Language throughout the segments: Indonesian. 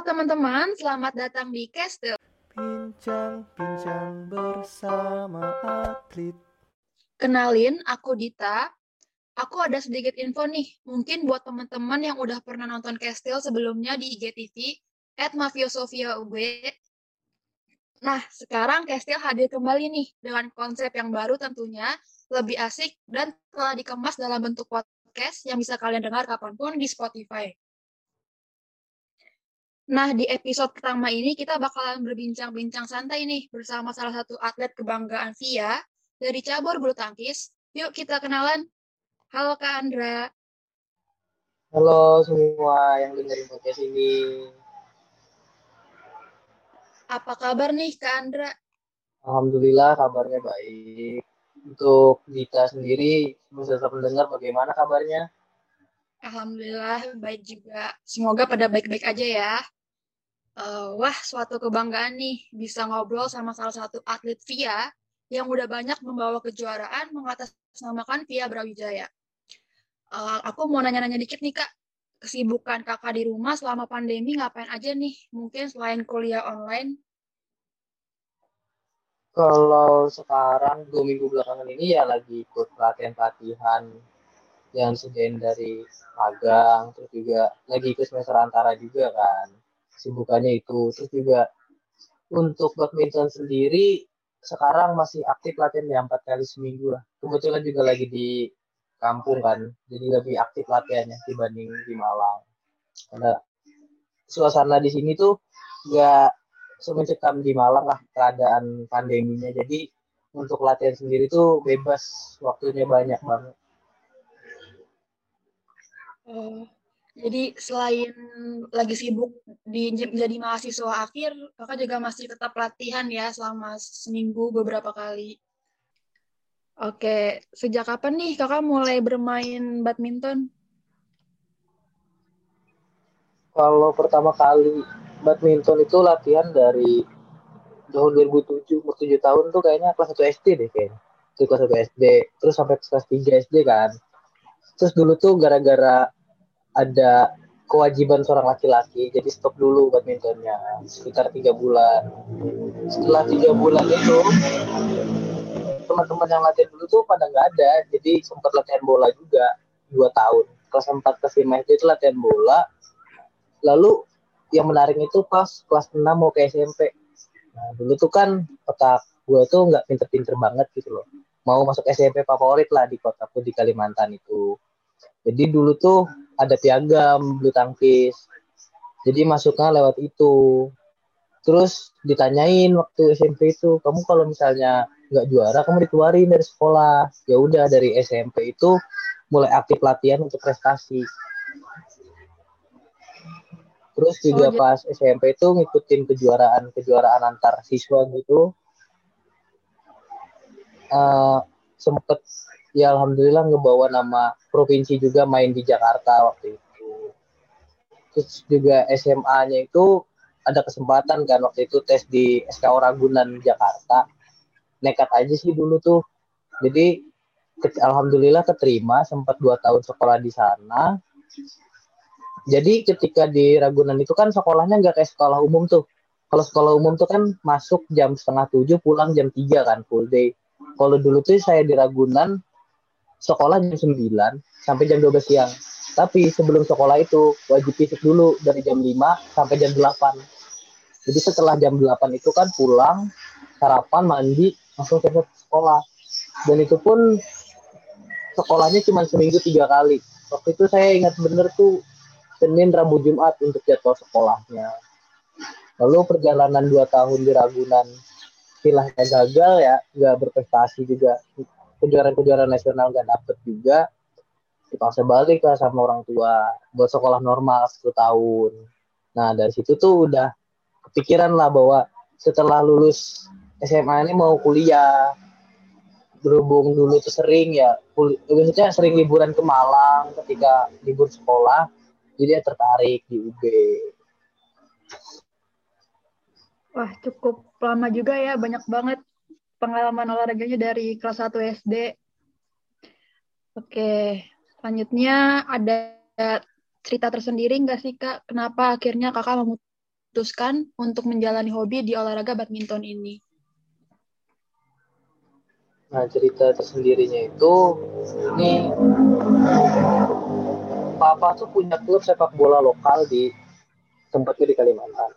Halo teman-teman, selamat datang di Castle. Bincang-bincang bersama atlet. Kenalin, aku Dita. Aku ada sedikit info nih, mungkin buat teman-teman yang udah pernah nonton Castle sebelumnya di IGTV, at Mafio Sofia UB. Nah, sekarang Castle hadir kembali nih, dengan konsep yang baru tentunya, lebih asik, dan telah dikemas dalam bentuk podcast yang bisa kalian dengar kapan pun di Spotify. Nah, di episode pertama ini kita bakalan berbincang-bincang santai nih bersama salah satu atlet kebanggaan Via dari cabur bulu tangkis. Yuk kita kenalan. Halo Kak Andra. Halo semua yang dengerin podcast ini. Apa kabar nih Kak Andra? Alhamdulillah kabarnya baik. Untuk Dita sendiri, bisa mendengar bagaimana kabarnya? Alhamdulillah baik juga. Semoga pada baik-baik aja ya. Uh, wah, suatu kebanggaan nih bisa ngobrol sama salah satu atlet VIA yang udah banyak membawa kejuaraan mengatasnamakan VIA Brawijaya. Uh, aku mau nanya-nanya dikit nih kak, kesibukan kakak di rumah selama pandemi ngapain aja nih? Mungkin selain kuliah online? Kalau sekarang dua minggu belakangan ini ya lagi ikut pelatihan-pelatihan yang disediain dari magang, terus juga lagi ikut semester antara juga kan sibukannya itu. Terus juga untuk badminton sendiri sekarang masih aktif latihan ya empat kali seminggu lah. Kebetulan juga lagi di kampung kan jadi lebih aktif latihannya dibanding di Malang. Karena suasana di sini tuh nggak semencekam di Malang lah keadaan pandeminya. Jadi untuk latihan sendiri tuh bebas waktunya banyak banget. Oh, jadi selain lagi sibuk di menjadi mahasiswa akhir, kakak juga masih tetap latihan ya selama seminggu beberapa kali. Oke, sejak kapan nih kakak mulai bermain badminton? Kalau pertama kali badminton itu latihan dari tahun 2007, umur 7 tahun tuh kayaknya kelas 1 SD deh kayaknya. Itu kelas 1 SD, terus sampai kelas 3 SD kan. Terus dulu tuh gara-gara ada kewajiban seorang laki-laki jadi stop dulu badmintonnya sekitar tiga bulan. Setelah tiga bulan itu teman-teman yang latihan dulu tuh pada nggak ada jadi sempat latihan bola juga dua tahun. Kelas empat kelas lima itu, itu latihan bola. Lalu yang menarik itu pas kelas enam mau ke SMP nah dulu tuh kan otak gue tuh nggak pinter-pinter banget gitu loh. Mau masuk SMP favorit lah di kotaku di Kalimantan itu. Jadi dulu tuh ada piagam bulu tangkis. Jadi masuknya lewat itu. Terus ditanyain waktu SMP itu, kamu kalau misalnya nggak juara, kamu dikeluarin dari sekolah. Ya udah dari SMP itu mulai aktif latihan untuk prestasi. Terus juga oh, pas SMP itu ngikutin kejuaraan-kejuaraan antar siswa gitu. Uh, sempet ya alhamdulillah ngebawa nama provinsi juga main di Jakarta waktu itu. Terus juga SMA-nya itu ada kesempatan kan waktu itu tes di SKO Ragunan Jakarta. Nekat aja sih dulu tuh. Jadi alhamdulillah keterima sempat dua tahun sekolah di sana. Jadi ketika di Ragunan itu kan sekolahnya nggak kayak sekolah umum tuh. Kalau sekolah umum tuh kan masuk jam setengah tujuh, pulang jam tiga kan full day. Kalau dulu tuh saya di Ragunan sekolah jam 9 sampai jam 12 siang. Tapi sebelum sekolah itu wajib fisik dulu dari jam 5 sampai jam 8. Jadi setelah jam 8 itu kan pulang, sarapan, mandi, langsung ke sekolah. Dan itu pun sekolahnya cuma seminggu tiga kali. Waktu itu saya ingat bener tuh Senin, Rabu, Jumat untuk jadwal sekolahnya. Lalu perjalanan dua tahun di Ragunan istilahnya gagal ya, nggak berprestasi juga kejuaraan-kejuaraan nasional gak dapet juga dipaksa balik lah sama orang tua buat sekolah normal satu tahun. Nah dari situ tuh udah kepikiran lah bahwa setelah lulus SMA ini mau kuliah. Berhubung dulu tuh sering ya biasanya sering liburan ke Malang ketika libur sekolah jadi ya tertarik di UB Wah cukup lama juga ya banyak banget pengalaman olahraganya dari kelas 1 SD. Oke, selanjutnya ada cerita tersendiri nggak sih Kak? Kenapa akhirnya Kakak memutuskan untuk menjalani hobi di olahraga badminton ini? Nah cerita tersendirinya itu ini papa tuh punya klub sepak bola lokal di tempatnya di Kalimantan.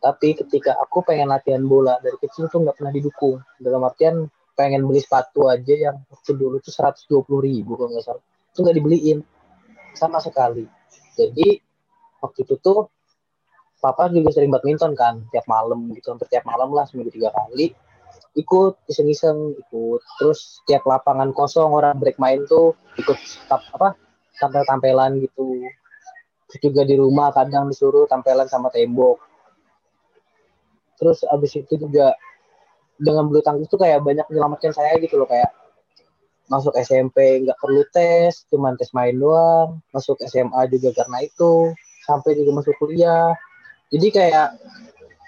Tapi ketika aku pengen latihan bola dari kecil tuh nggak pernah didukung. Dalam artian pengen beli sepatu aja yang waktu dulu tuh 120 ribu kalau nggak salah. Itu nggak dibeliin. Sama sekali. Jadi waktu itu tuh papa juga sering badminton kan. Tiap malam gitu. Hampir tiap malam lah seminggu tiga kali. Ikut iseng-iseng ikut. Terus tiap lapangan kosong orang break main tuh ikut tap, apa tampil-tampelan gitu. Terus juga di rumah kadang disuruh tampelan sama tembok terus abis itu juga dengan bulu tangkis tuh kayak banyak menyelamatkan saya gitu loh kayak masuk SMP nggak perlu tes cuman tes main doang. Masuk SMA juga karena itu sampai juga masuk kuliah. Jadi kayak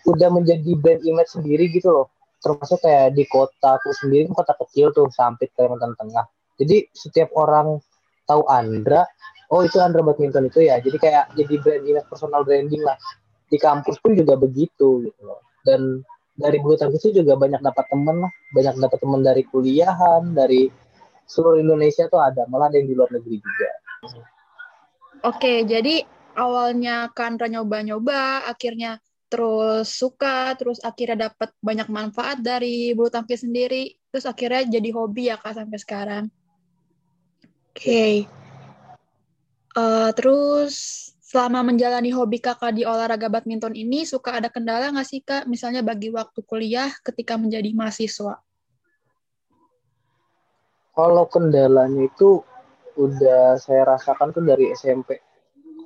udah menjadi brand image sendiri gitu loh. Termasuk kayak di kota aku sendiri kota kecil tuh sampai Kalimantan Tengah. Jadi setiap orang tahu Andra oh itu Andra badminton itu ya. Jadi kayak jadi brand image personal branding lah. Di kampus pun juga begitu gitu loh dan dari bulu tangkis itu juga banyak dapat temen lah banyak dapat temen dari kuliahan dari seluruh Indonesia tuh ada malah ada yang di luar negeri juga Oke, jadi awalnya Kandra nyoba-nyoba, akhirnya terus suka, terus akhirnya dapat banyak manfaat dari bulu tangkis sendiri, terus akhirnya jadi hobi ya kak sampai sekarang. Oke, okay. uh, terus selama menjalani hobi kakak di olahraga badminton ini, suka ada kendala nggak sih kak? Misalnya bagi waktu kuliah ketika menjadi mahasiswa? Kalau kendalanya itu udah saya rasakan tuh dari SMP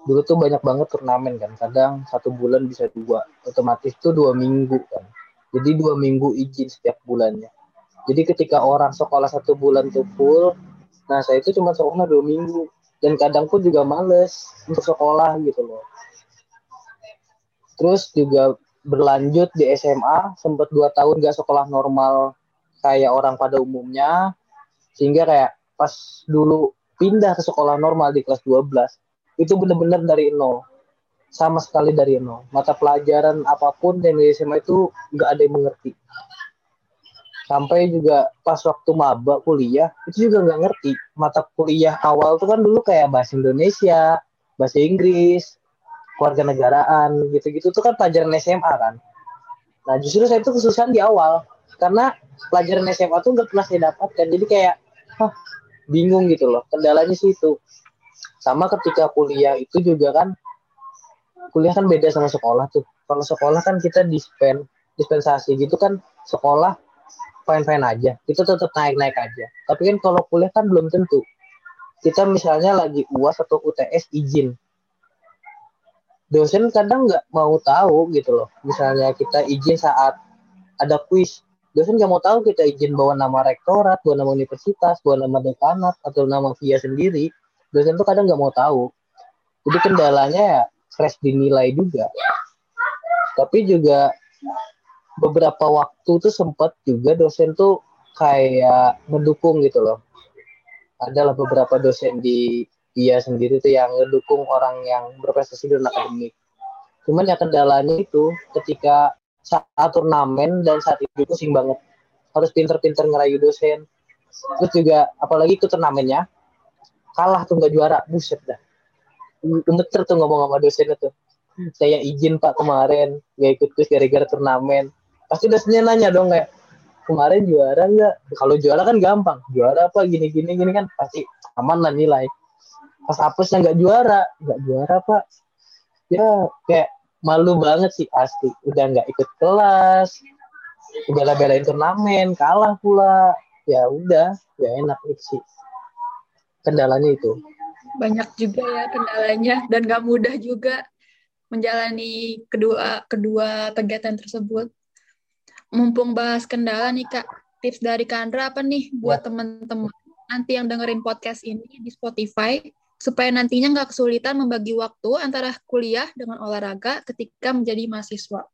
dulu tuh banyak banget turnamen kan. Kadang satu bulan bisa dua. Otomatis tuh dua minggu kan. Jadi dua minggu izin setiap bulannya. Jadi ketika orang sekolah satu bulan tuh full nah saya itu cuma sekolah dua minggu dan kadang pun juga males untuk sekolah gitu loh. Terus juga berlanjut di SMA sempat dua tahun gak sekolah normal kayak orang pada umumnya sehingga kayak pas dulu pindah ke sekolah normal di kelas 12 itu benar-benar dari nol. Sama sekali dari nol. Mata pelajaran apa pun yang di SMA itu nggak ada yang mengerti sampai juga pas waktu maba kuliah itu juga nggak ngerti. Mata kuliah awal tuh kan dulu kayak bahasa Indonesia bahasa Inggris keluarga negaraan gitu-gitu. Tuh kan pelajaran SMA kan. Nah justru saya itu kesusahan di awal. Karena pelajaran SMA tuh nggak pernah saya dapatkan. Jadi kayak hah, bingung gitu loh kendalanya sih itu. Sama ketika kuliah itu juga kan kuliah kan beda sama sekolah tuh. Kalau sekolah kan kita dispen dispensasi gitu kan sekolah fine fine aja. Kita tetap naik naik aja. Tapi kan kalau kuliah kan belum tentu. Kita misalnya lagi uas atau UTS izin. Dosen kadang nggak mau tahu gitu loh. Misalnya kita izin saat ada kuis. Dosen nggak mau tahu kita izin bawa nama rektorat bawa nama universitas bawa nama dekanat atau nama via sendiri. Dosen tuh kadang nggak mau tahu. Jadi kendalanya ya crash dinilai juga. Tapi juga beberapa waktu tuh sempat juga dosen tuh kayak mendukung gitu loh. Adalah beberapa dosen di dia sendiri tuh yang mendukung orang yang berprestasi dalam akademik cuman ya kendalanya itu ketika saat turnamen dan saat itu pusing banget. Harus pinter-pinter ngerayu dosen. Terus juga apalagi ikut turnamennya kalah tuh nggak juara buset dah. Gemeter tuh ngomong sama dosen itu. Saya izin pak kemarin nggak ikut kuis gara-gara turnamen pasti dosennya nanya dong kayak kemarin juara nggak? Kalau juara kan gampang juara apa? Gini gini gini kan pasti aman lah nilai. Pas apesnya nggak juara nggak juara pak. Ya kayak malu banget sih pasti. Udah nggak ikut kelas udah belain turnamen kalah pula. Ya udah ya enak itu sih. Kendalanya itu. Banyak juga ya kendalanya dan gak mudah juga menjalani kedua kedua kegiatan tersebut. Mumpung bahas kendala nih kak, tips dari Kandra apa nih buat ya. teman-teman nanti yang dengerin podcast ini di Spotify supaya nantinya nggak kesulitan membagi waktu antara kuliah dengan olahraga ketika menjadi mahasiswa.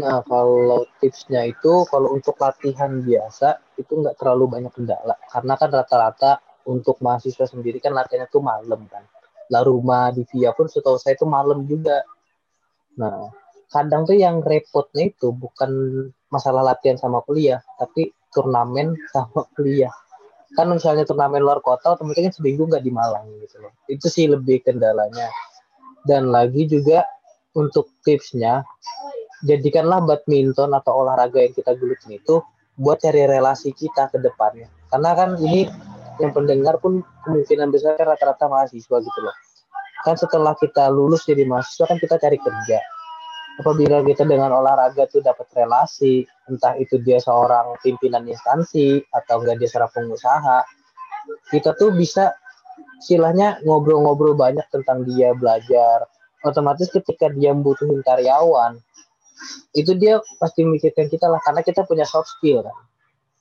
Nah, kalau tipsnya itu kalau untuk latihan biasa itu nggak terlalu banyak kendala karena kan rata-rata untuk mahasiswa sendiri kan latihannya tuh malam kan. Lah rumah di via pun setahu saya itu malam juga. Nah, kadang tuh yang repotnya itu bukan masalah latihan sama kuliah, tapi turnamen sama kuliah. Kan misalnya turnamen luar kota, otomatis kan seminggu nggak di Malang gitu loh. Itu sih lebih kendalanya. Dan lagi juga untuk tipsnya, jadikanlah badminton atau olahraga yang kita gelutin itu buat cari relasi kita ke depannya. Karena kan ini yang pendengar pun kemungkinan besar rata-rata mahasiswa gitu loh. Kan setelah kita lulus jadi mahasiswa kan kita cari kerja. Apabila kita dengan olahraga tuh dapat relasi, entah itu dia seorang pimpinan instansi atau enggak dia seorang pengusaha, kita tuh bisa silahnya ngobrol-ngobrol banyak tentang dia belajar. Otomatis ketika dia membutuhin karyawan, itu dia pasti mikirkan kita lah karena kita punya soft skill kan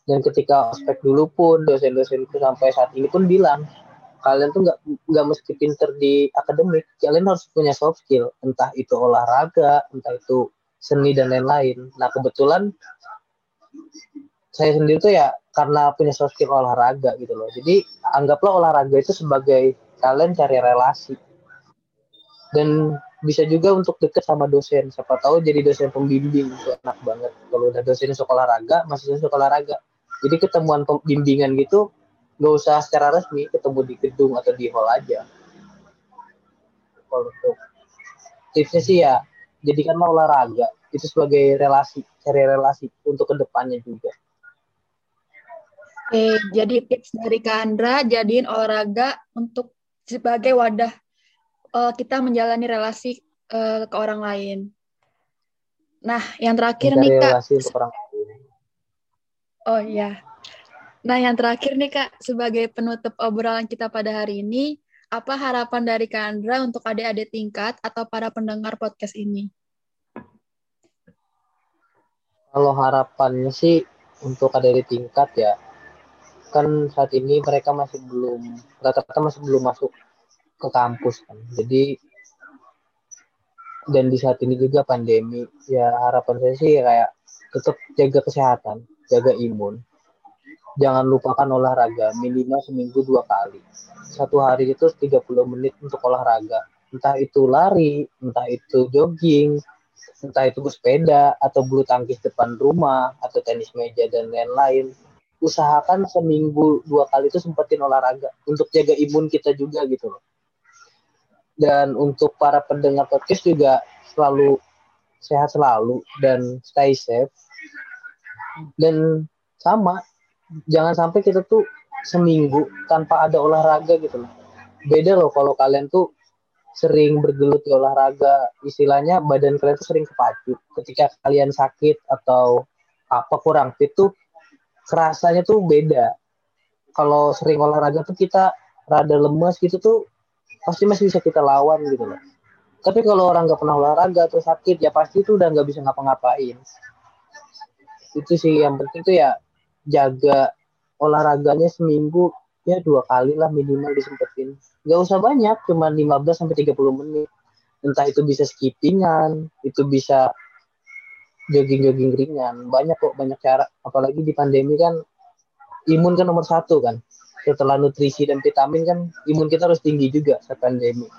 dan ketika ospek dulu pun dosen-dosen itu sampai saat ini pun bilang kalian tuh nggak nggak mesti pinter di akademik kalian harus punya soft skill. Entah itu olahraga entah itu seni dan lain-lain. Nah kebetulan saya sendiri tuh ya karena punya soft skill olahraga gitu loh. Jadi anggaplah olahraga itu sebagai kalian cari relasi. Dan bisa juga untuk deket sama dosen. Siapa tahu jadi dosen pembimbing. Itu enak banget. Kalau udah dosen sekolah olahraga masih sekolah olahraga. Jadi ketemuan pembimbingan gitu nggak usah secara resmi ketemu di gedung atau di hall aja kalau untuk tipsnya sih ya jadikanlah olahraga itu sebagai relasi cari relasi untuk ke depannya juga Oke, jadi tips dari Kandra jadiin olahraga untuk sebagai wadah uh, kita menjalani relasi uh, ke orang lain. Nah, yang terakhir Mencari nih Kak. Orang Oh iya. Nah, yang terakhir nih Kak, sebagai penutup obrolan kita pada hari ini, apa harapan dari Kak Andra untuk adik-adik tingkat atau para pendengar podcast ini? Kalau harapannya sih untuk adik-adik tingkat ya, kan saat ini mereka masih belum, rata-rata masih belum masuk ke kampus kan. Jadi dan di saat ini juga pandemi, ya harapan saya sih kayak tetap jaga kesehatan, jaga imun. Jangan lupakan olahraga minimal seminggu dua kali. Satu hari itu 30 menit untuk olahraga. Entah itu lari, entah itu jogging, entah itu bersepeda, atau bulu tangkis depan rumah, atau tenis meja, dan lain-lain. Usahakan seminggu dua kali itu sempetin olahraga untuk jaga imun kita juga gitu loh. Dan untuk para pendengar podcast juga selalu sehat selalu dan stay safe dan sama jangan sampai kita tuh seminggu tanpa ada olahraga gitu loh. Beda loh kalau kalian tuh sering bergelut di olahraga. Istilahnya badan kalian tuh sering kepacu ketika kalian sakit atau apa kurang fit tuh kerasanya tuh beda. Kalau sering olahraga tuh kita rada lemes gitu tuh pasti masih bisa kita lawan gitu loh. Tapi kalau orang nggak pernah olahraga atau sakit ya pasti tuh udah nggak bisa ngapa-ngapain. Itu sih yang penting tuh ya jaga olahraganya seminggu ya dua kali lah minimal disempetin. Nggak usah banyak cuma 15 sampai 30 menit. Entah itu bisa skippingan itu bisa jogging-jogging ringan. Banyak kok banyak cara. Apalagi di pandemi kan imun kan nomor satu kan. Setelah nutrisi dan vitamin kan imun kita harus tinggi juga saat pandemi.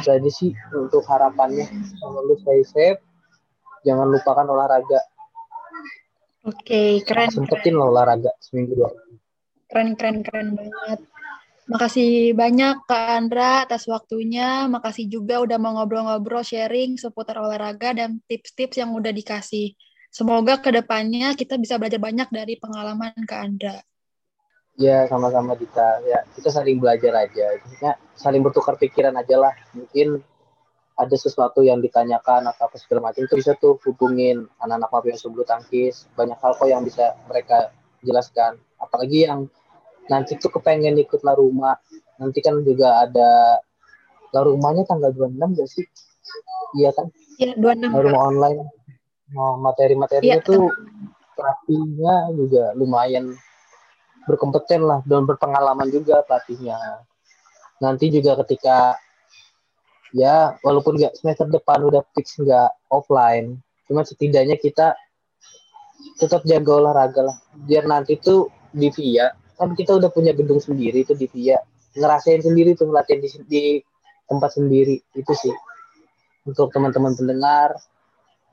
Itu sih untuk harapannya. Kalau lu stay safe jangan lupakan olahraga oke okay, keren sempetin lo olahraga seminggu dua keren keren keren banget Makasih banyak Kak Andra atas waktunya. Makasih juga udah mau ngobrol-ngobrol sharing seputar olahraga dan tips-tips yang udah dikasih. Semoga ke depannya kita bisa belajar banyak dari pengalaman Kak Andra. Ya, sama-sama Dita. Ya, kita saling belajar aja. Maksudnya saling bertukar pikiran aja lah. Mungkin ada sesuatu yang ditanyakan atau apa segala macam itu bisa tuh hubungin anak-anak mafia sebelum tangkis. Banyak hal kok yang bisa mereka jelaskan. Apalagi yang nanti tuh kepengen ikut la rumah. Nanti kan juga ada la rumahnya tanggal 26 gak sih? Iya kan? Iya 26 la rumah online. Oh, materi-materinya ya, tuh pelatihnya juga lumayan berkompeten lah dan berpengalaman juga pelatihnya. Nanti juga ketika ya walaupun nggak semester depan udah fix nggak offline cuma setidaknya kita tetap jaga olahraga lah. Biar nanti tuh di VIA kan kita udah punya gedung sendiri tuh di VIA. Ngerasain sendiri tuh latihan di, di tempat sendiri itu sih. Untuk teman-teman pendengar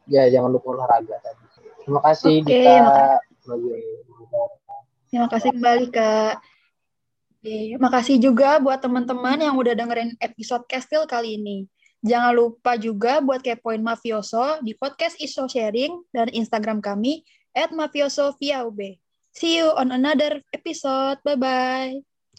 ya jangan lupa olahraga tadi. Terima kasih Oke, Dita. Terima kasih kembali Kak. Oke, makasih juga buat teman-teman yang udah dengerin episode Castil kali ini. Jangan lupa juga buat kepoin Mafioso di podcast Iso Sharing dan Instagram kami at. See you on another episode. Bye-bye.